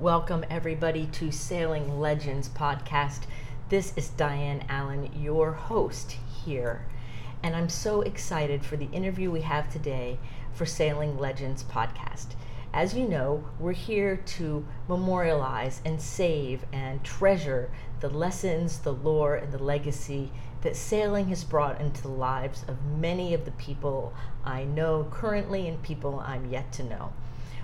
Welcome, everybody, to Sailing Legends podcast. This is Diane Allen, your host here. And I'm so excited for the interview we have today for Sailing Legends podcast. As you know, we're here to memorialize and save and treasure the lessons, the lore, and the legacy that sailing has brought into the lives of many of the people I know currently and people I'm yet to know.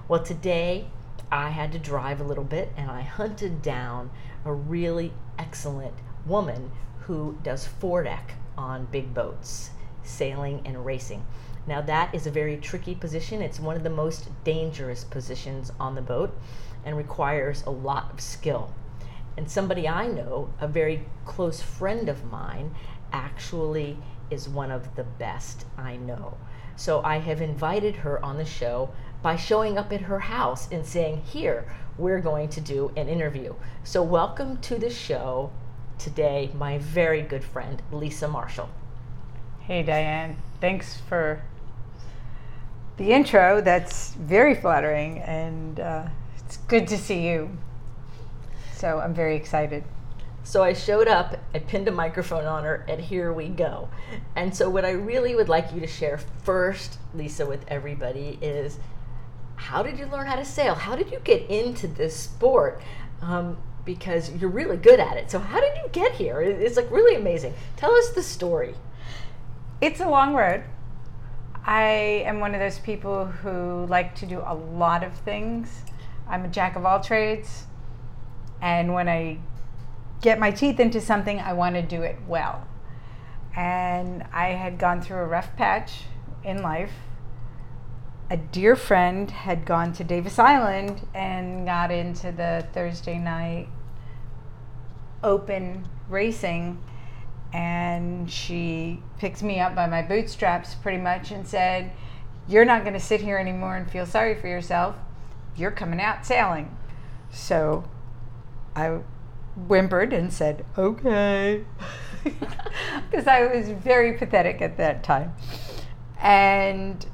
Well, today I had to drive a little bit and I hunted down a really excellent woman who does foredeck on big boats, sailing and racing. Now, that is a very tricky position. It's one of the most dangerous positions on the boat and requires a lot of skill. And somebody I know, a very close friend of mine, actually is one of the best I know. So I have invited her on the show by showing up at her house and saying, Here, we're going to do an interview. So, welcome to the show today, my very good friend, Lisa Marshall. Hey, Diane. Thanks for the intro. That's very flattering, and uh, it's good to see you. So, I'm very excited. So I showed up, I pinned a microphone on her, and here we go. And so, what I really would like you to share first, Lisa, with everybody is how did you learn how to sail? How did you get into this sport? Um, because you're really good at it. So, how did you get here? It's like really amazing. Tell us the story. It's a long road. I am one of those people who like to do a lot of things. I'm a jack of all trades. And when I get my teeth into something, I want to do it well. And I had gone through a rough patch in life. A dear friend had gone to Davis Island and got into the Thursday night open racing. And she picked me up by my bootstraps pretty much and said, You're not going to sit here anymore and feel sorry for yourself. You're coming out sailing. So I whimpered and said, okay. Because I was very pathetic at that time. And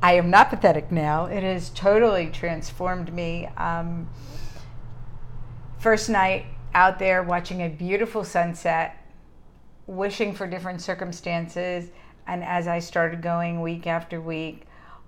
I am not pathetic now. It has totally transformed me. Um, first night out there watching a beautiful sunset, wishing for different circumstances. And as I started going week after week,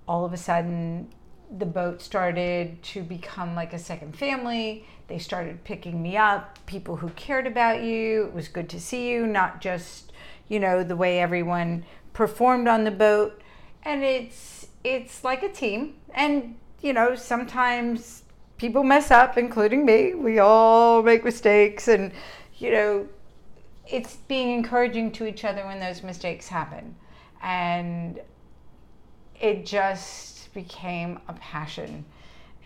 all of a sudden the boat started to become like a second family. They started picking me up, people who cared about you. It was good to see you, not just, you know, the way everyone performed on the boat. And it's it's like a team. And, you know, sometimes people mess up, including me. We all make mistakes and, you know, it's being encouraging to each other when those mistakes happen. And it just became a passion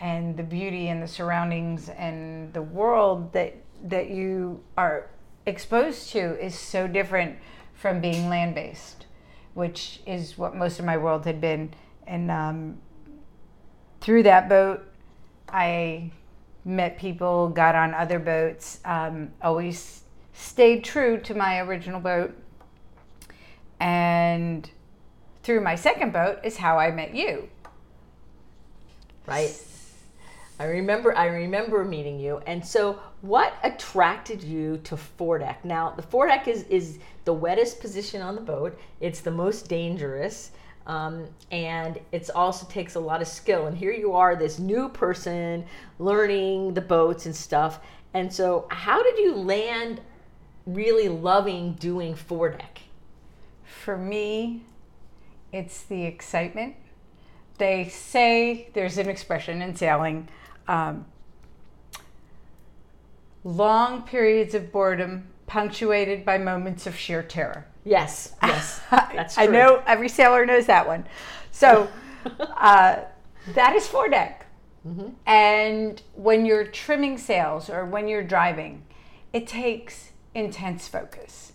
and the beauty and the surroundings and the world that that you are exposed to is so different from being land based, which is what most of my world had been. And um, through that boat, I met people, got on other boats, um, always stayed true to my original boat. And through my second boat is how I met you. Right. I remember I remember meeting you. And so what attracted you to foredeck? Now, the foredeck is is the wettest position on the boat. It's the most dangerous. Um, and it also takes a lot of skill. And here you are, this new person learning the boats and stuff. And so, how did you land really loving doing foredeck? For me, it's the excitement. They say there's an expression in sailing um, long periods of boredom punctuated by moments of sheer terror. Yes, yes, that's true. I know every sailor knows that one. So uh, that is foredeck. Mm-hmm. And when you're trimming sails or when you're driving, it takes intense focus.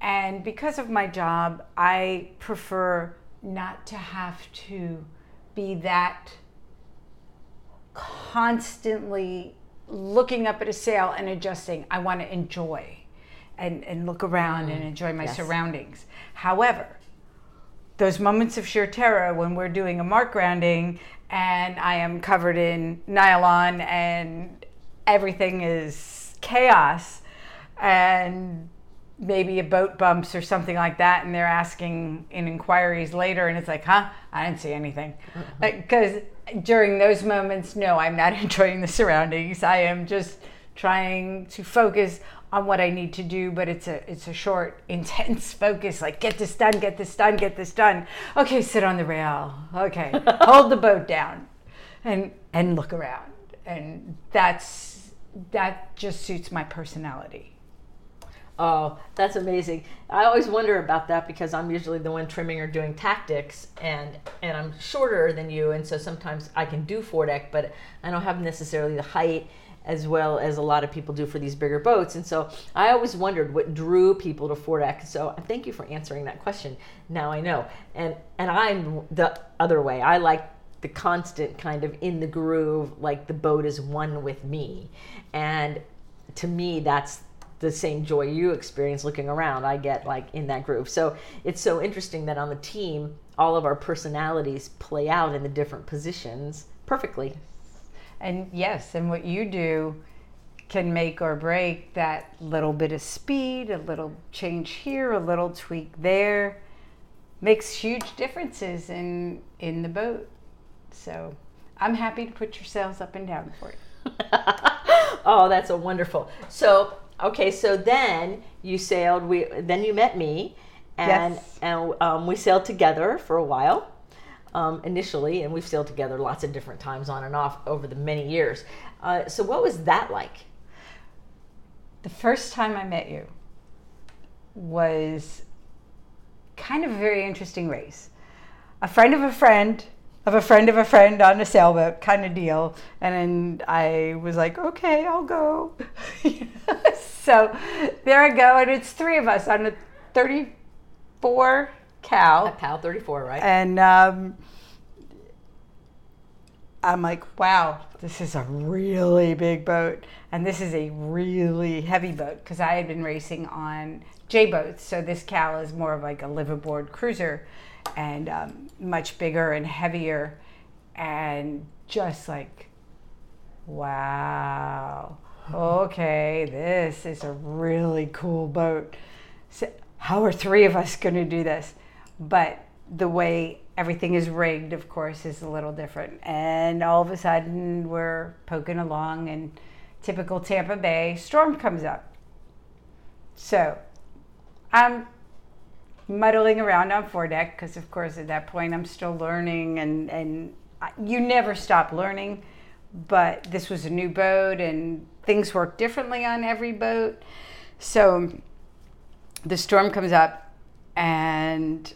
And because of my job, I prefer not to have to be that constantly looking up at a sail and adjusting. I want to enjoy and, and look around mm. and enjoy my yes. surroundings. However, those moments of sheer terror when we're doing a mark rounding and I am covered in nylon and everything is chaos and maybe a boat bumps or something like that and they're asking in inquiries later and it's like huh i didn't see anything because during those moments no i'm not enjoying the surroundings i am just trying to focus on what i need to do but it's a it's a short intense focus like get this done get this done get this done. Okay sit on the rail. Okay hold the boat down and and look around. And that's that just suits my personality. Oh, that's amazing. I always wonder about that because I'm usually the one trimming or doing tactics and and I'm shorter than you and so sometimes I can do foredeck but I don't have necessarily the height as well as a lot of people do for these bigger boats. And so I always wondered what drew people to foredeck. So thank you for answering that question. Now I know. And and I'm the other way. I like the constant kind of in the groove, like the boat is one with me. And to me that's the same joy you experience looking around i get like in that groove so it's so interesting that on the team all of our personalities play out in the different positions perfectly and yes and what you do can make or break that little bit of speed a little change here a little tweak there makes huge differences in in the boat so i'm happy to put your sails up and down for you oh that's a wonderful so okay, so then you sailed. We then you met me, and Yes. and um, we sailed together for a while. Um, initially, and we've sailed together lots of different times on and off over the many years. Uh, so, what was that like? the first time I met you was kind of a very interesting race. A friend of a friend of a friend of a friend on a sailboat kind of deal. And I was like, okay, I'll go. so there I go. And it's three of us on a 34 Cal. At Cal 34, right? And um, I'm like, wow, this is a really big boat. And this is a really heavy boat because I had been racing on J boats. So this Cal is more of like a liveaboard cruiser and um, much bigger and heavier. And just like, wow, okay, this is a really cool boat. So how are three of us going to do this? But the way everything is rigged, of course, is a little different. And all of a sudden, we're poking along, and typical Tampa Bay storm comes up. So I'm muddling around on foredeck because, of course, at that point, I'm still learning, and, and you never stop learning. But this was a new boat, and things work differently on every boat. So the storm comes up and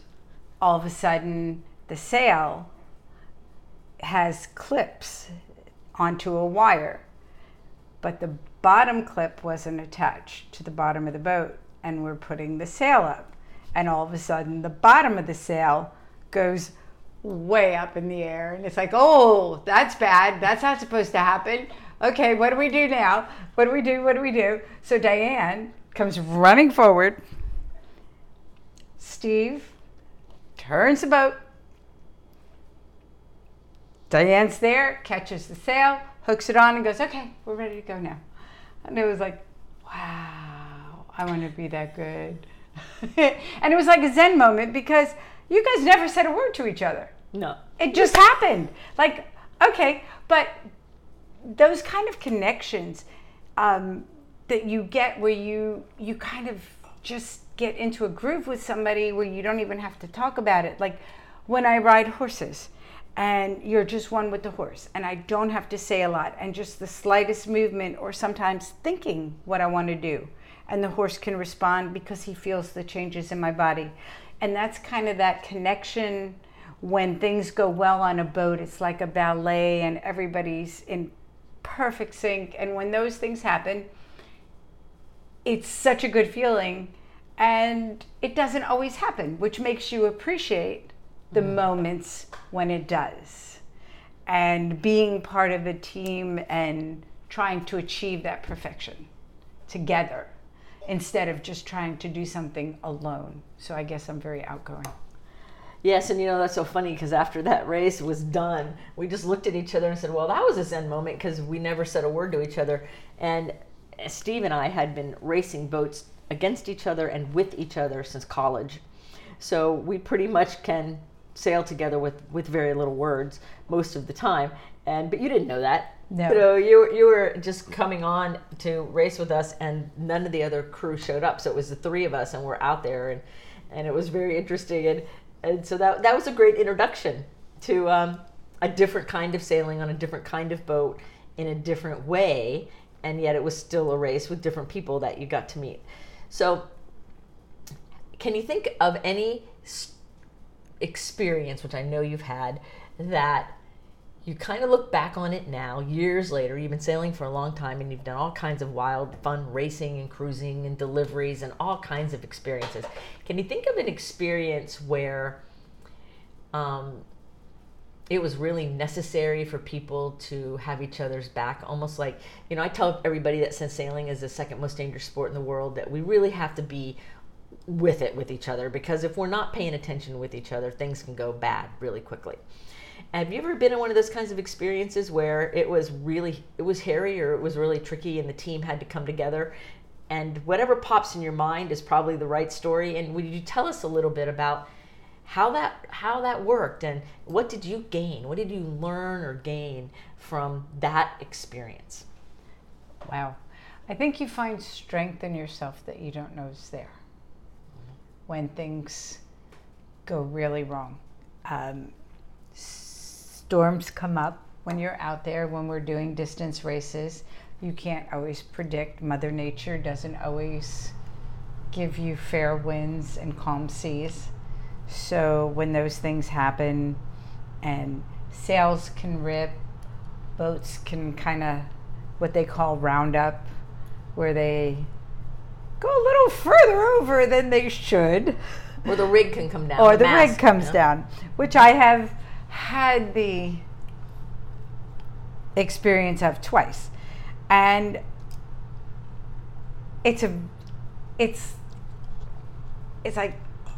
all of a sudden the sail has clips onto a wire but the bottom clip wasn't attached to the bottom of the boat and we're putting the sail up. And all of a sudden the bottom of the sail goes way up in the air and it's like oh that's bad. That's not supposed to happen. Okay what do we do now? What do we do? What do we do? So diane comes running forward. Steve turns the boat diane's there catches the sail hooks it on and goes okay we're ready to go now and it was like wow i want to be that good and it was like a zen moment because you guys never said a word to each other no. it just happened. Like, okay, but those kind of connections um, that you get where you you kind of just get into a groove with somebody where you don't even have to talk about it. Like when I ride horses and you're just one with the horse and I don't have to say a lot and just the slightest movement or sometimes thinking what I want to do and the horse can respond because he feels the changes in my body. And that's kind of that connection when things go well on a boat, it's like a ballet and everybody's in perfect sync. And when those things happen, it's such a good feeling. And it doesn't always happen, which makes you appreciate the mm. moments when it does. And being part of a team and trying to achieve that perfection together instead of just trying to do something alone. So I guess I'm very outgoing. Yes, and you know that's so funny because after that race was done, we just looked at each other and said, "Well, that was a zen moment," because we never said a word to each other. And Steve and I had been racing boats against each other and with each other since college, so we pretty much can sail together with with very little words most of the time. And but you didn't know that. No. So you you were just coming on to race with us, and none of the other crew showed up. So it was the three of us, and we're out there, and and it was very interesting. And and so that that was a great introduction to um, a different kind of sailing on a different kind of boat in a different way, and yet it was still a race with different people that you got to meet. So, can you think of any experience, which I know you've had, that you kind of look back on it now, years later, you've been sailing for a long time and you've done all kinds of wild, fun racing and cruising and deliveries and all kinds of experiences. Can you think of an experience where um, it was really necessary for people to have each other's back? Almost like, you know, I tell everybody that since sailing is the second most dangerous sport in the world, that we really have to be with it with each other because if we're not paying attention with each other, things can go bad really quickly. Have you ever been in one of those kinds of experiences where it was really it was hairy or it was really tricky and the team had to come together? And whatever pops in your mind is probably the right story. And would you tell us a little bit about how that how that worked and what did you gain? What did you learn or gain from that experience? Wow. I think you find strength in yourself that you don't know is there when things go really wrong. Um, storms come up when you're out there, when we're doing distance races. You can't always predict. Mother Nature doesn't always give you fair winds and calm seas. So when those things happen and sails can rip, boats can kind of what they call round up, where they go a little further over than they should. Or the rig can come down. or the mast, rig comes you know? down, which I have had the experience of twice. And it's a it's it's like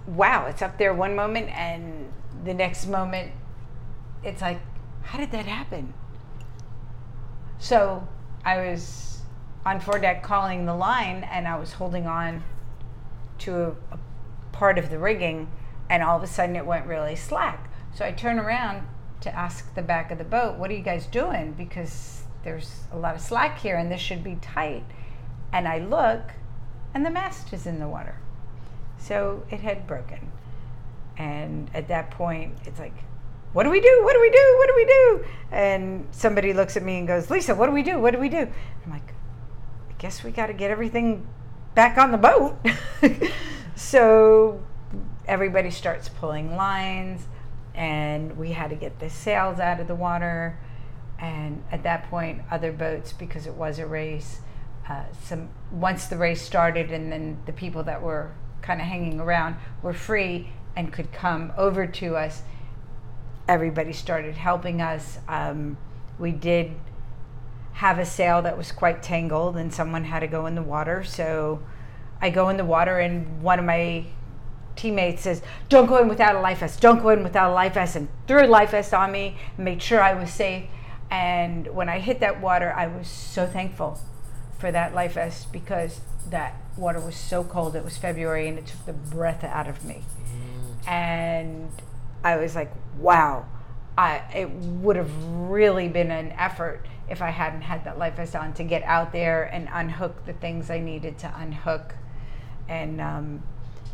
wow, it's up there one moment and the next moment it's like how did that happen? So, I was on foredeck calling the line and I was holding on to a, a part of the rigging and all of a sudden it went really slack. So I turn around to ask the back of the boat, What are you guys doing? Because there's a lot of slack here and this should be tight. And I look and the mast is in the water. So it had broken. And at that point, it's like, what do we do? What do we do? What do we do? And somebody looks at me and goes, Lisa, what do we do? What do we do? I'm like, I guess we got to get everything back on the boat. so everybody starts pulling lines, and we had to get the sails out of the water. And at that point, other boats, because it was a race, uh, some once the race started, and then the people that were kind of hanging around were free and could come over to us. Everybody started helping us. Um, we did have a sail that was quite tangled and someone had to go in the water. So I go in the water and one of my teammates says, Don't go in without a life vest. Don't go in without a life vest. And threw a life vest on me and made sure I was safe. And when I hit that water, I was so thankful for that life vest because that water was so cold. It was February and it took the breath out of me. And I was like, wow. I, it would have really been an effort if I hadn't had that life vest on to get out there and unhook the things I needed to unhook. And, um,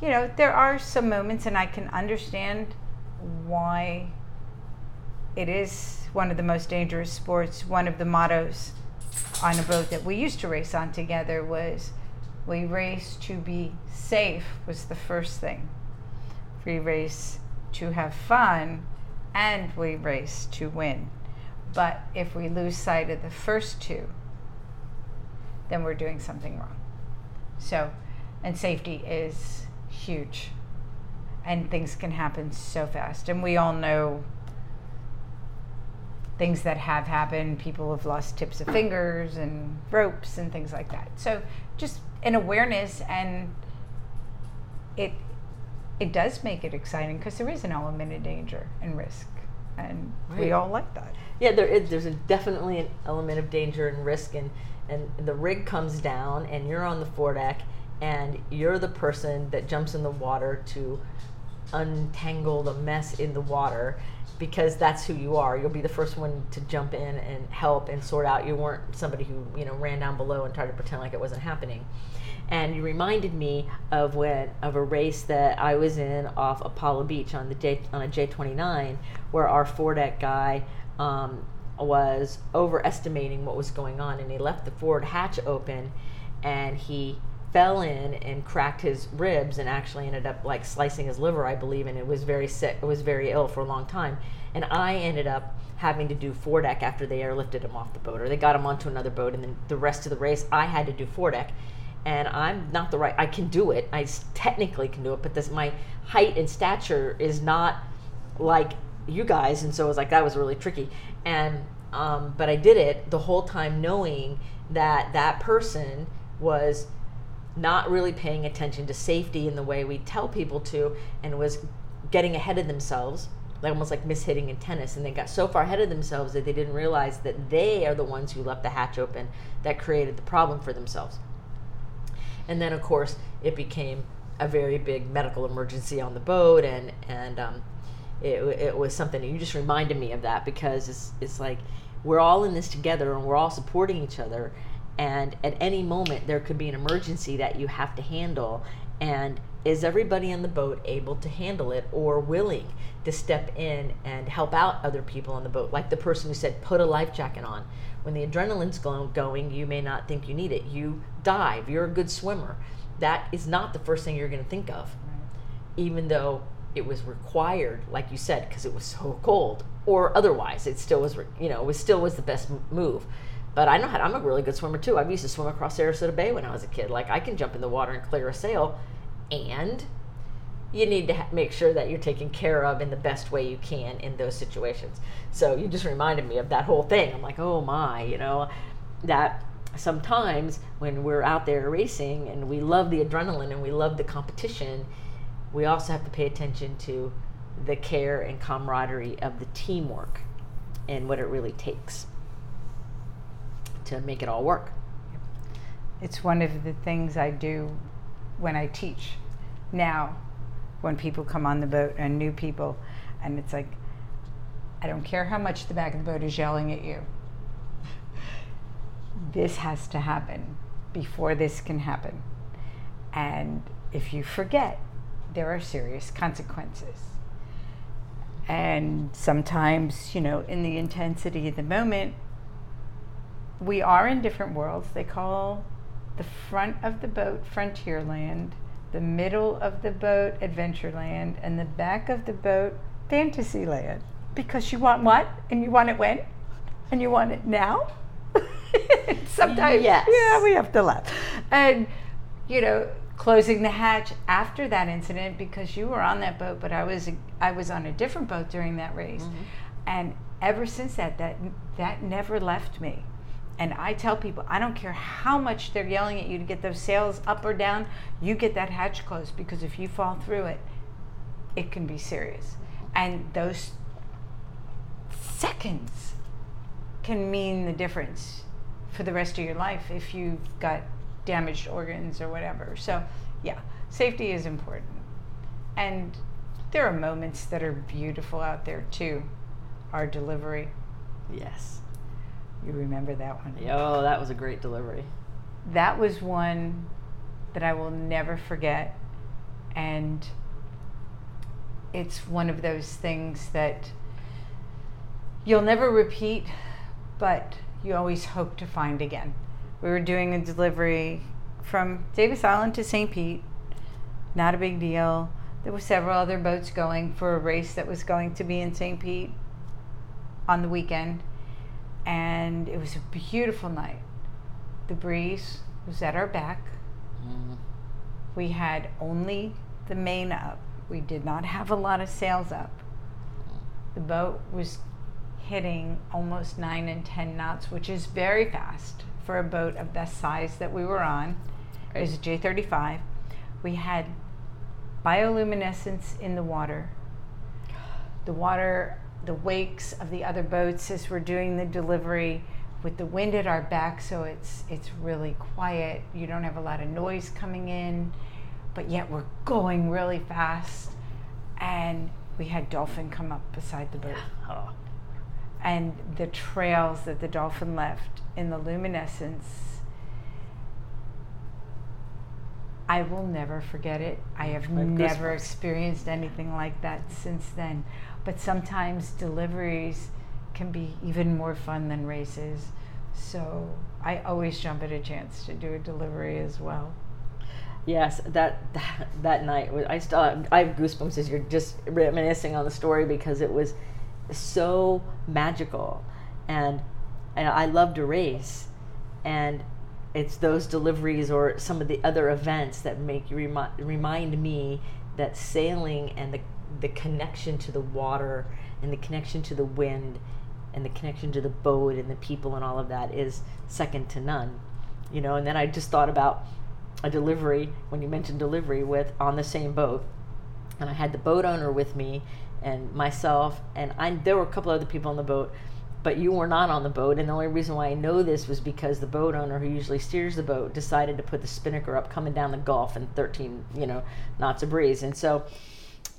you know, there are some moments, and I can understand why it is one of the most dangerous sports. One of the mottos on a boat that we used to race on together was we race to be safe, was the first thing. We race to have fun, and we race to win. But if we lose sight of the first two, then we're doing something wrong. So, and safety is huge. And things can happen so fast. And we all know things that have happened. People have lost tips of fingers and ropes and things like that. So, just an awareness and it it does make it exciting because there is an element of danger and risk, and we all like that. Yeah, there is. There's a, definitely an element of danger and risk, and and the rig comes down, and you're on the foredeck, and you're the person that jumps in the water to untangle the mess in the water, because that's who you are. You'll be the first one to jump in and help and sort out. You weren't somebody who you know ran down below and tried to pretend like it wasn't happening. And you reminded me of when of a race that I was in off Apollo Beach on the J on a J twenty nine, where our foredeck guy um, was overestimating what was going on, and he left the forward hatch open, and he fell in and cracked his ribs, and actually ended up like slicing his liver, I believe, and it was very sick. It was very ill for a long time, and I ended up having to do foredeck after they airlifted him off the boat, or they got him onto another boat, and then the rest of the race I had to do foredeck and I'm not the right. I can do it. I technically can do it, but this my height and stature is not like you guys, and so it was like that was really tricky. And um, but I did it the whole time, knowing that that person was not really paying attention to safety in the way we tell people to, and was getting ahead of themselves. Like almost like mishitting in tennis, and they got so far ahead of themselves that they didn't realize that they are the ones who left the hatch open that created the problem for themselves. And then, of course, it became a very big medical emergency on the boat, and and um, it, it was something you just reminded me of that because it's it's like we're all in this together and we're all supporting each other, and at any moment there could be an emergency that you have to handle, and is everybody on the boat able to handle it or willing to step in and help out other people on the boat? Like the person who said put a life jacket on. When the adrenaline's go- going you may not think you need it. You dive. You're a good swimmer. That is not the first thing you're going to think of. Even though it was required like you said because it was so cold or otherwise it still was you know it was still was the best move but i know how i'm a really good swimmer too i used to swim across sarasota bay when i was a kid like i can jump in the water and clear a sail and you need to ha- make sure that you're taken care of in the best way you can in those situations. So you just reminded me of that whole thing. I'm like, oh my, you know, that sometimes when we're out there racing and we love the adrenaline and we love the competition, we also have to pay attention to the care and camaraderie of the teamwork and what it really takes to make it all work. It's one of the things I do when I teach now, when people come on the boat and new people, and it's like, I don't care how much the back of the boat is yelling at you. This has to happen before this can happen. And if you forget, there are serious consequences. And sometimes, you know, in the intensity of the moment, we are in different worlds. They call the front of the boat Frontierland, the middle of the boat Adventureland, and the back of the boat Fantasyland. Because you want what? And you want it when? And you want it now? Sometimes, Yes. yeah, we have to laugh. And, you know, closing the hatch after that incident because you were on that boat, but I was I was on a different boat during that race, mm-hmm. and ever since that, that that never left me. And I tell people, I don't care how much they're yelling at you to get those sails up or down, you get that hatch closed because if you fall through it, it can be serious. And those seconds can mean the difference for the rest of your life if you've got damaged organs or whatever. So, yeah, safety is important. And there are moments that are beautiful out there too. Our delivery, Yes. You remember that one? Oh, that was a great delivery. That was one that I will never forget. And it's one of those things that you'll never repeat, but you always hope to find again. We were doing a delivery from Davis Island to St. Pete. Not a big deal. There were several other boats going for a race that was going to be in St. Pete on the weekend. And it was a beautiful night. The breeze was at our back. Mm. We had only the main up. We did not have a lot of sails up. The boat was hitting almost 9 and 10 knots, which is very fast for a boat of the size that we were on. It was a J35. We had bioluminescence in the water. The water, the wakes of the other boats as we're doing the delivery with the wind at our back, so it's it's really quiet. You don't have a lot of noise coming in, but yet we're going really fast. And we had dolphin come up beside the boat. Oh. And the trails that the dolphin left in the luminescence I will never forget it. I mm, have Like never experienced anything like that since then. But sometimes deliveries can be even more fun than races. So I always jump at a chance to do a delivery as well. Yes, that that, that night. I still I have goosebumps as you're just reminiscing on the story because it was so magical, and and I love to race, and it's those deliveries or some of the other events that make you remi- remind me that sailing and the the connection to the water and the connection to the wind and the connection to the boat and the people and all of that is second to none you know? And then i just thought about a delivery when you mentioned delivery with on the same boat. And i had the boat owner with me and myself and i there were a couple other people on the boat but you were not on the boat. And the only reason why i know this was because the boat owner who usually steers the boat decided to put the spinnaker up coming down the gulf in 13 you know knots of breeze. And so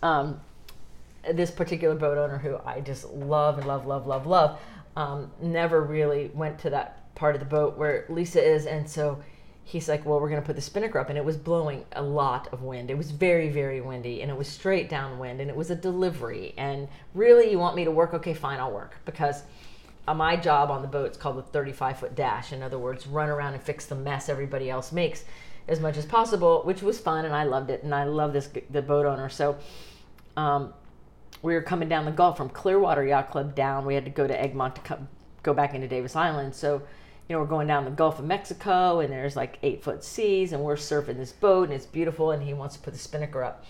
um, this particular boat owner who I just love and love, love, love, love, um, never really went to that part of the boat where Lisa is. And so he's like, Well, we're going to put the spinnaker up. And it was blowing a lot of wind. It was very, very windy and it was straight downwind and it was a delivery. And really, you want me to work? Okay, fine, I'll work because uh, my job on the boat is called the 35 foot dash. In other words, run around and fix the mess everybody else makes as much as possible, which was fun and I loved it. And I love this the boat owner. So um, we were coming down the Gulf from Clearwater Yacht Club down. We had to go to Egmont to come, go back into Davis Island. So, you know, we're going down the Gulf of Mexico and there's like eight foot seas and we're surfing this boat and it's beautiful and he wants to put the spinnaker up.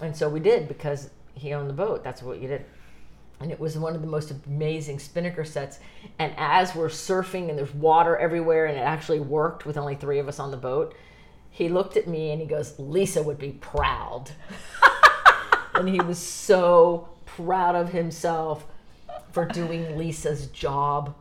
And so we did because he owned the boat. That's what you did. And it was one of the most amazing spinnaker sets. And as we're surfing and there's water everywhere and it actually worked with only three of us on the boat, he looked at me and he goes, Lisa would be proud. and he was so proud of himself for doing Lisa's job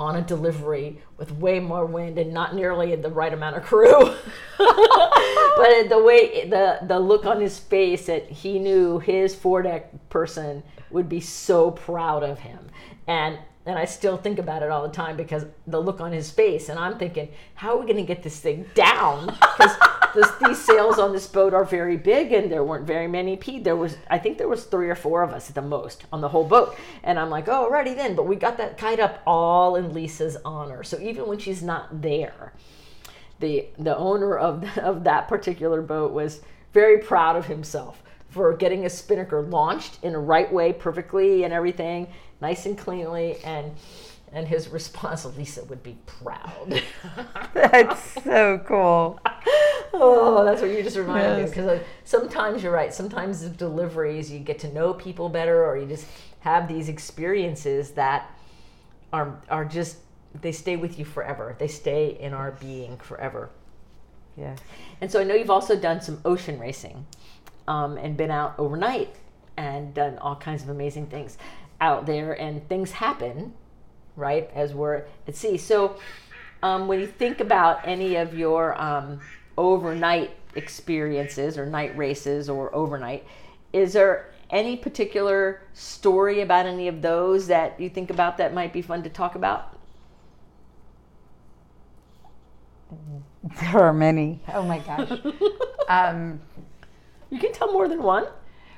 on a delivery with way more wind and not nearly the right amount of crew. but the way the the look on his face that he knew his foredeck person would be so proud of him. And and I still think about it all the time because the look on his face, and I'm thinking, how are we going to get this thing down? Because this, these sails on this boat are very big, and there weren't very many people. There was, I think, there was three or four of us at the most on the whole boat, and I'm like, oh, alrighty then. But we got that tied up all in Lisa's honor. So even when she's not there, the the owner of of that particular boat was very proud of himself for getting a spinnaker launched in a right way perfectly and everything nice and cleanly and and his response lisa would be proud That's so cool. Oh that's what you just reminded me because sometimes you're right sometimes the deliveries you get to know people better or you just have these experiences that are are just they stay with you forever they stay in our being forever Yes. And so I know you've also done some ocean racing um, and been out overnight and done all kinds of amazing things out there, and things happen, right, as we're at sea. So um, when you think about any of your um, overnight experiences or night races or overnight, is there any particular story about any of those that you think about that might be fun to talk about? There are many. Oh my gosh. um, You can tell more than one.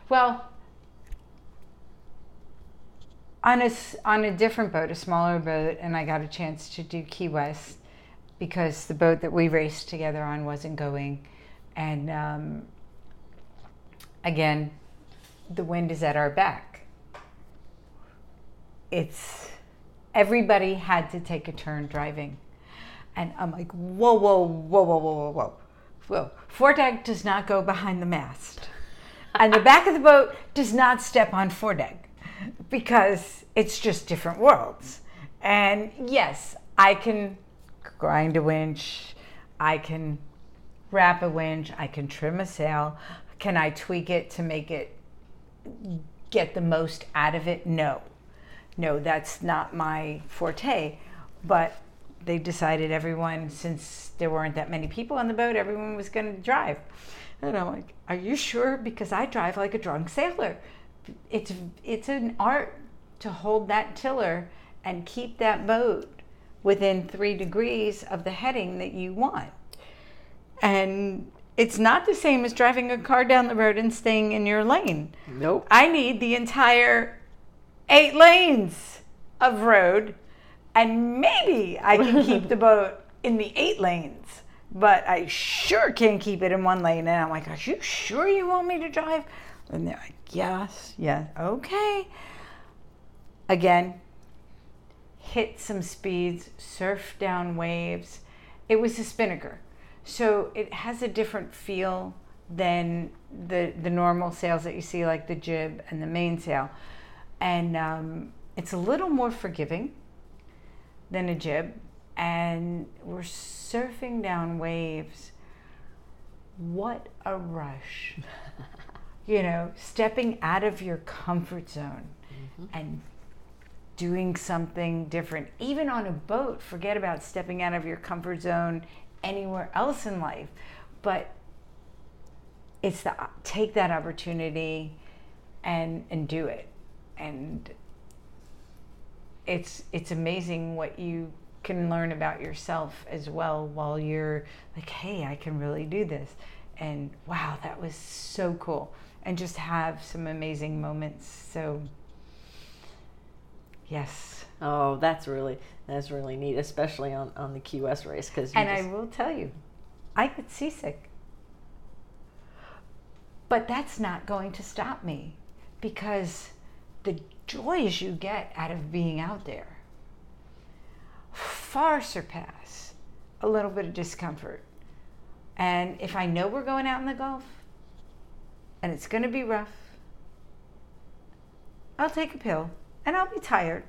well, on a, s- on a different boat, a smaller boat, and I got a chance to do Key West because the boat that we raced together on wasn't going. And um, again, the wind is at our back. It's everybody had to take a turn driving. And I'm like, whoa, whoa, whoa, whoa, whoa, whoa, whoa. Whoa. Foredeck does not go behind the mast. And the back of the boat does not step on foredeck because it's just different worlds. And yes, I can grind a winch, I can wrap a winch, I can trim a sail, can I tweak it to make it get the most out of it? No. No, that's not my forte. But they decided everyone, since there weren't that many people on the boat, everyone was going to drive. And I'm like, are you sure? Because I drive like a drunk sailor. It's, it's an art to hold that tiller and keep that boat within three degrees of the heading that you want. And it's not the same as driving a car down the road and staying in your lane. Nope. I need the entire eight lanes of road, and maybe I can keep the boat in the eight lanes, but I sure can't keep it in one lane. And I'm like, Are you sure you want me to drive? And they're like, Yes, yes, okay. Again, hit some speeds, surf down waves. It was a spinnaker. So it has a different feel than the, the normal sails that you see, like the jib and the mainsail. And um, it's a little more forgiving than a jib. And we're surfing down waves. What a rush. you know, stepping out of your comfort zone mm-hmm. and doing something different. Even on a boat, forget about stepping out of your comfort zone anywhere else in life. But it's the take that opportunity and and do it. And it's it's amazing what you can learn about yourself as well while you're like, hey, I can really do this. And wow, that was so cool. And just have some amazing moments. So Yes. Oh, that's really that's really neat, especially on on the West race because. And just... I will tell you, I get seasick, but that's not going to stop me because the joys you get out of being out there far surpass a little bit of discomfort. And if I know we're going out in the Gulf and it's going to be rough, I'll take a pill and I'll be tired.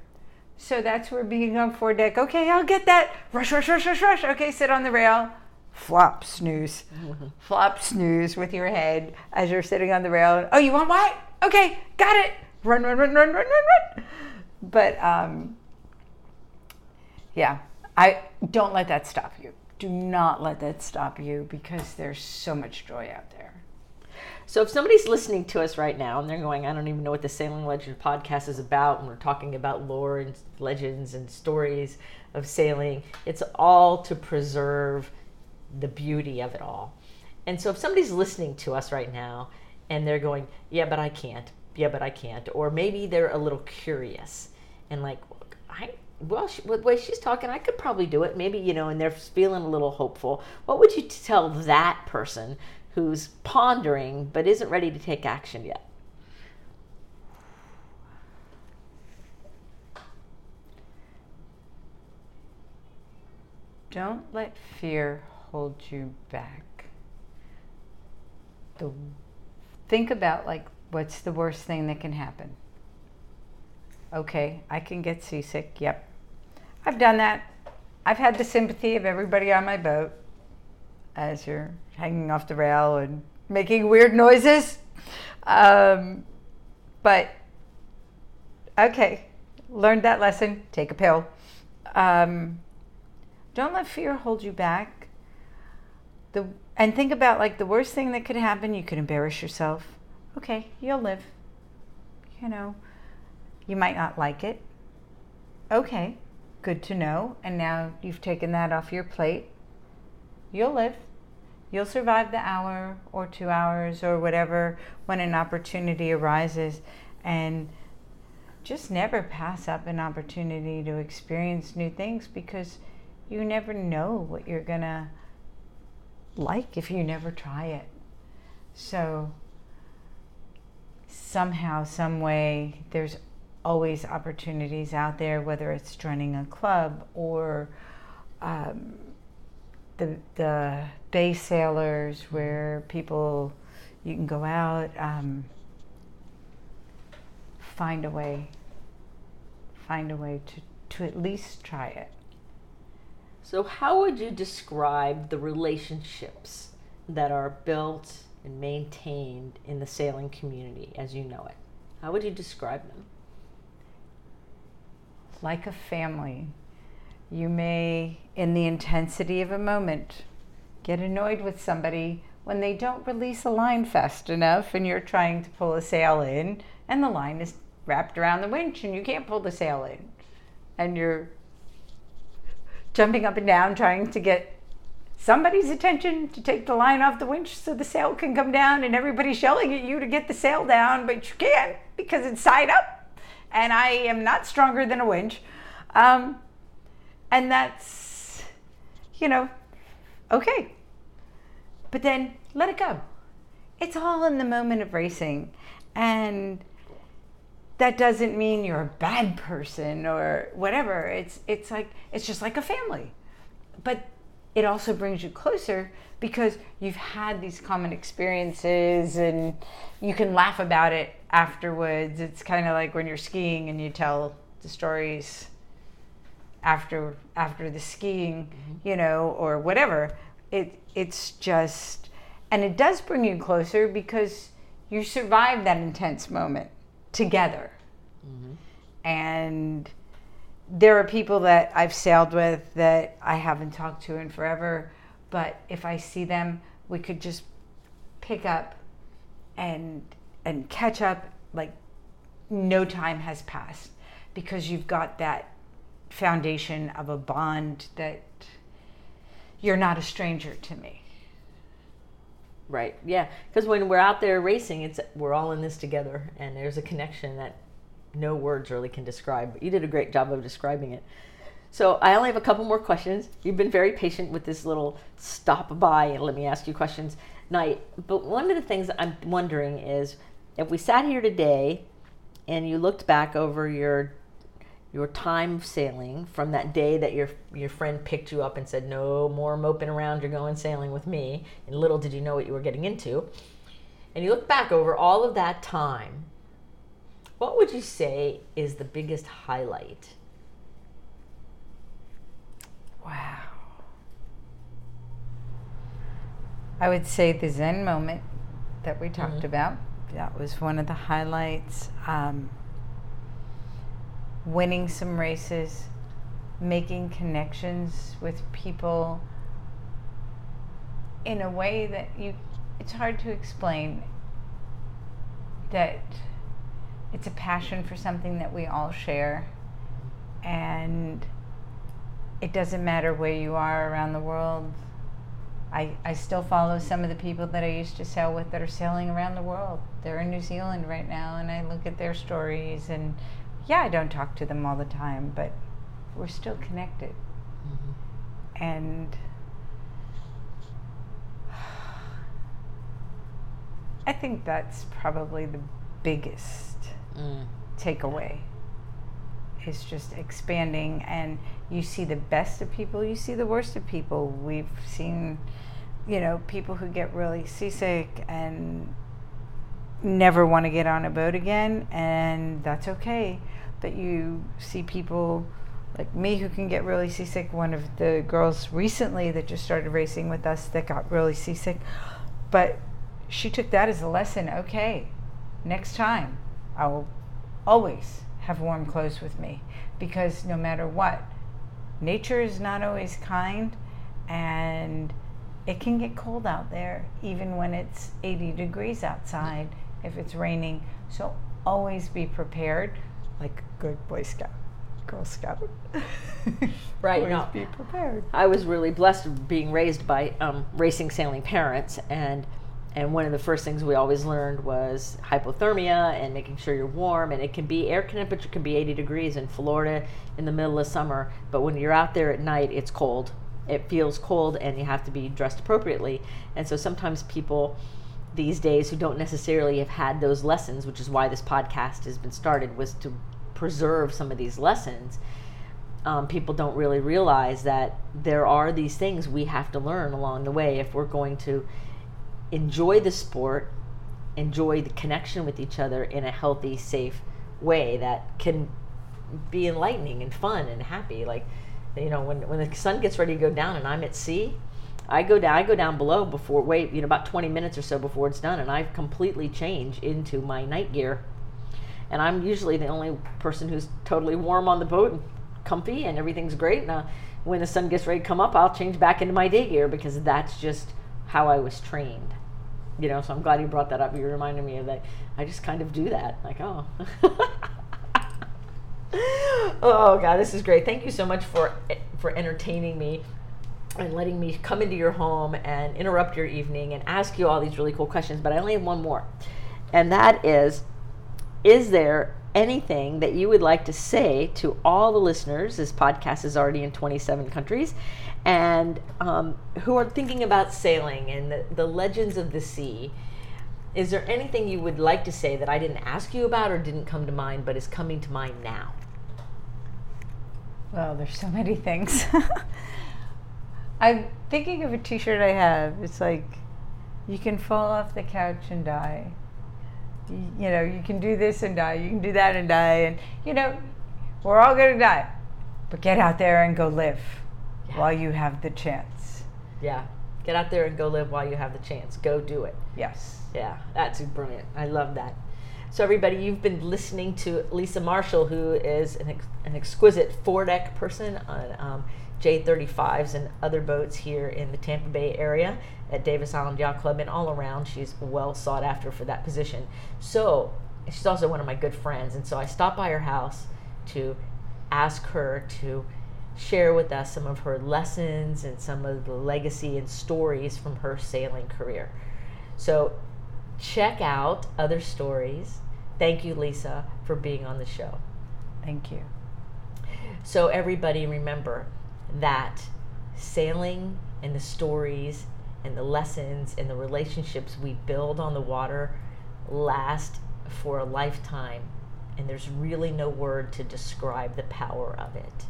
So that's where being on foredeck, okay, I'll get that. Rush, rush, rush, rush, rush. Okay, sit on the rail. Flop, snooze. Mm-hmm. Flop, snooze with your head as you're sitting on the rail. Oh, you want what? Okay, got it. Run, run, run, run, run, run, run. But um, yeah, I don't let that stop you. Do not let that stop you because there's so much joy out there. So if somebody's listening to us right now and they're going, I don't even know what the Sailing Legend podcast is about, and we're talking about lore and legends and stories of sailing, it's all to preserve the beauty of it all. And so if somebody's listening to us right now and they're going, yeah, but I can't, yeah, but I can't, or maybe they're a little curious and like, I, well, she, the way she's talking, I could probably do it. Maybe, you know, and they're feeling a little hopeful. What would you tell that person who's pondering but isn't ready to take action yet? Don't let fear hold you back. The, think about like what's the worst thing that can happen? Okay, I can get seasick. Yep. I've done that. I've had the sympathy of everybody on my boat as you're hanging off the rail and making weird noises. Um, but okay, learned that lesson. Take a pill. Um, don't let fear hold you back. The and think about like the worst thing that could happen. You could embarrass yourself. Okay, you'll live. You know, you might not like it. Okay, good to know. And now you've taken that off your plate. You'll live. You'll survive the hour or two hours or whatever when an opportunity arises. And just never pass up an opportunity to experience new things because you never know what you're going to like if you never try it. So, somehow, some way, there's always opportunities out there, whether it's joining a club or um, the the bay sailors where people you can go out um, find a way find a way to, to at least try it so how would you describe the relationships that are built and maintained in the sailing community as you know it? How would you describe them? Like a family. You may, in the intensity of a moment, get annoyed with somebody when they don't release a line fast enough and you're trying to pull a sail in and the line is wrapped around the winch and you can't pull the sail in. And you're jumping up and down trying to get somebody's attention to take the line off the winch so the sail can come down and everybody's yelling at you to get the sail down, but you can't because it's side up and I am not stronger than a winch. Um, and that's, you know, okay. But then let it go. It's all in the moment of racing. And that doesn't mean you're a bad person or whatever. It's it's like it's just like a family. But it also brings you closer because you've had these common experiences and you can laugh about it afterwards. It's kind of like when you're skiing and you tell the stories after after the skiing, mm-hmm. you know, or whatever. It it's just and it does bring you closer because you survive that intense moment together. Mm-hmm. And there are people that I've sailed with that I haven't talked to in forever, but if I see them, we could just pick up and and catch up like no time has passed because you've got that foundation of a bond that you're not a stranger to me. Right. Yeah. Because when we're out there racing, it's we're all in this together, and there's a connection that no words really can describe. But you did a great job of describing it. So I only have a couple more questions. You've been very patient with this little stop by and let me ask you questions night. But one of the things I'm wondering is if we sat here today and you looked back over your your time sailing from that day that your your friend picked you up and said no more moping around you're going sailing with me and little did you know what you were getting into. And you look back over all of that time what would you say is the biggest highlight? Wow. I would say the zen moment that we talked mm-hmm. about that was one of the highlights. Um, winning some races, making connections with people in a way that you it's hard to explain that it's a passion for something that we all share and it doesn't matter where you are around the world I, I still follow some of the people that I used to sail with that are sailing around the world. They're in New Zealand right now, and I look at their stories and yeah, I don't talk to them all the time, but we're still connected. Mm-hmm. And I think that's probably the biggest mm. takeaway is just expanding and you see the best of people, you see the worst of people. We've seen, you know, people who get really seasick and never want to get on a boat again, and that's okay. But you see people like me who can get really seasick. One of the girls recently that just started racing with us that got really seasick, but she took that as a lesson. Okay, next time I will always have warm clothes with me because no matter what, nature is not always kind and it can get cold out there even when it's 80 degrees outside if it's raining. So always be prepared, like good Boy Scout, Girl Scout. right. always no, be prepared. I was really blessed being raised by um, racing sailing parents, and and one of the first things we always learned was hypothermia and making sure you're warm. And it can be air temperature can be 80 degrees in Florida in the middle of summer, but when you're out there at night, it's cold. It feels cold, and you have to be dressed appropriately. And so sometimes people these days who don't necessarily have had those lessons, which is why this podcast has been started, was to preserve some of these lessons. Um, people don't really realize that there are these things we have to learn along the way if we're going to enjoy the sport, enjoy the connection with each other in a healthy, safe way that can be enlightening and fun and happy. Like, you know, when, when the sun gets ready to go down and I'm at sea, I go down I go down below before wait, you know, about 20 minutes or so before it's done and I've completely changed into my night gear. And I'm usually the only person who's totally warm on the boat and comfy and everything's great. Now, when the sun gets ready to come up, I'll change back into my day gear because that's just how I was trained. You know, so I'm glad you brought that up. You reminded me of that. I just kind of do that. Like, oh. oh god, this is great. Thank you so much for for entertaining me and letting me come into your home and interrupt your evening and ask you all these really cool questions. But I only have one more. And that is is there anything that you would like to say to all the listeners? This podcast is already in 27 countries, and um, who are thinking about sailing and the, the legends of the sea. Is there anything you would like to say that I didn't ask you about or didn't come to mind, but is coming to mind now? Well, there's so many things. I'm thinking of a T-shirt I have. It's like, you can fall off the couch and die. You, know, you can do this and die. You can do that and die. And you know, we're all gonna die. But get out there and go live Yeah. while you have the chance. Yeah. Get out there and go live while you have the chance. Go do it. Yes. Yeah, that's brilliant. I love that. So, everybody, you've been listening to Lisa Marshall, who is an, ex- an exquisite foredeck person on um, J35s and other boats here in the Tampa Bay area at Davis Island Yacht Club and all around. She's well sought after for that position. So, she's also one of my good friends, and so I stopped by her house to ask her to share with us some of her lessons and some of the legacy and stories from her sailing career. So, check out other stories. Thank you, Lisa, for being on the show. Thank you. So, everybody, remember that sailing and the stories and the lessons and the relationships we build on the water last for a lifetime. And there's really no word to describe the power of it.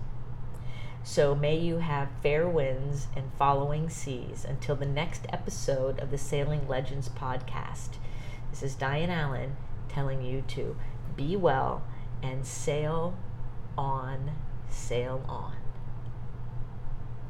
So, may you have fair winds and following seas until the next episode of the Sailing Legends podcast. This is Diane Allen telling you to be well and sail on, sail on.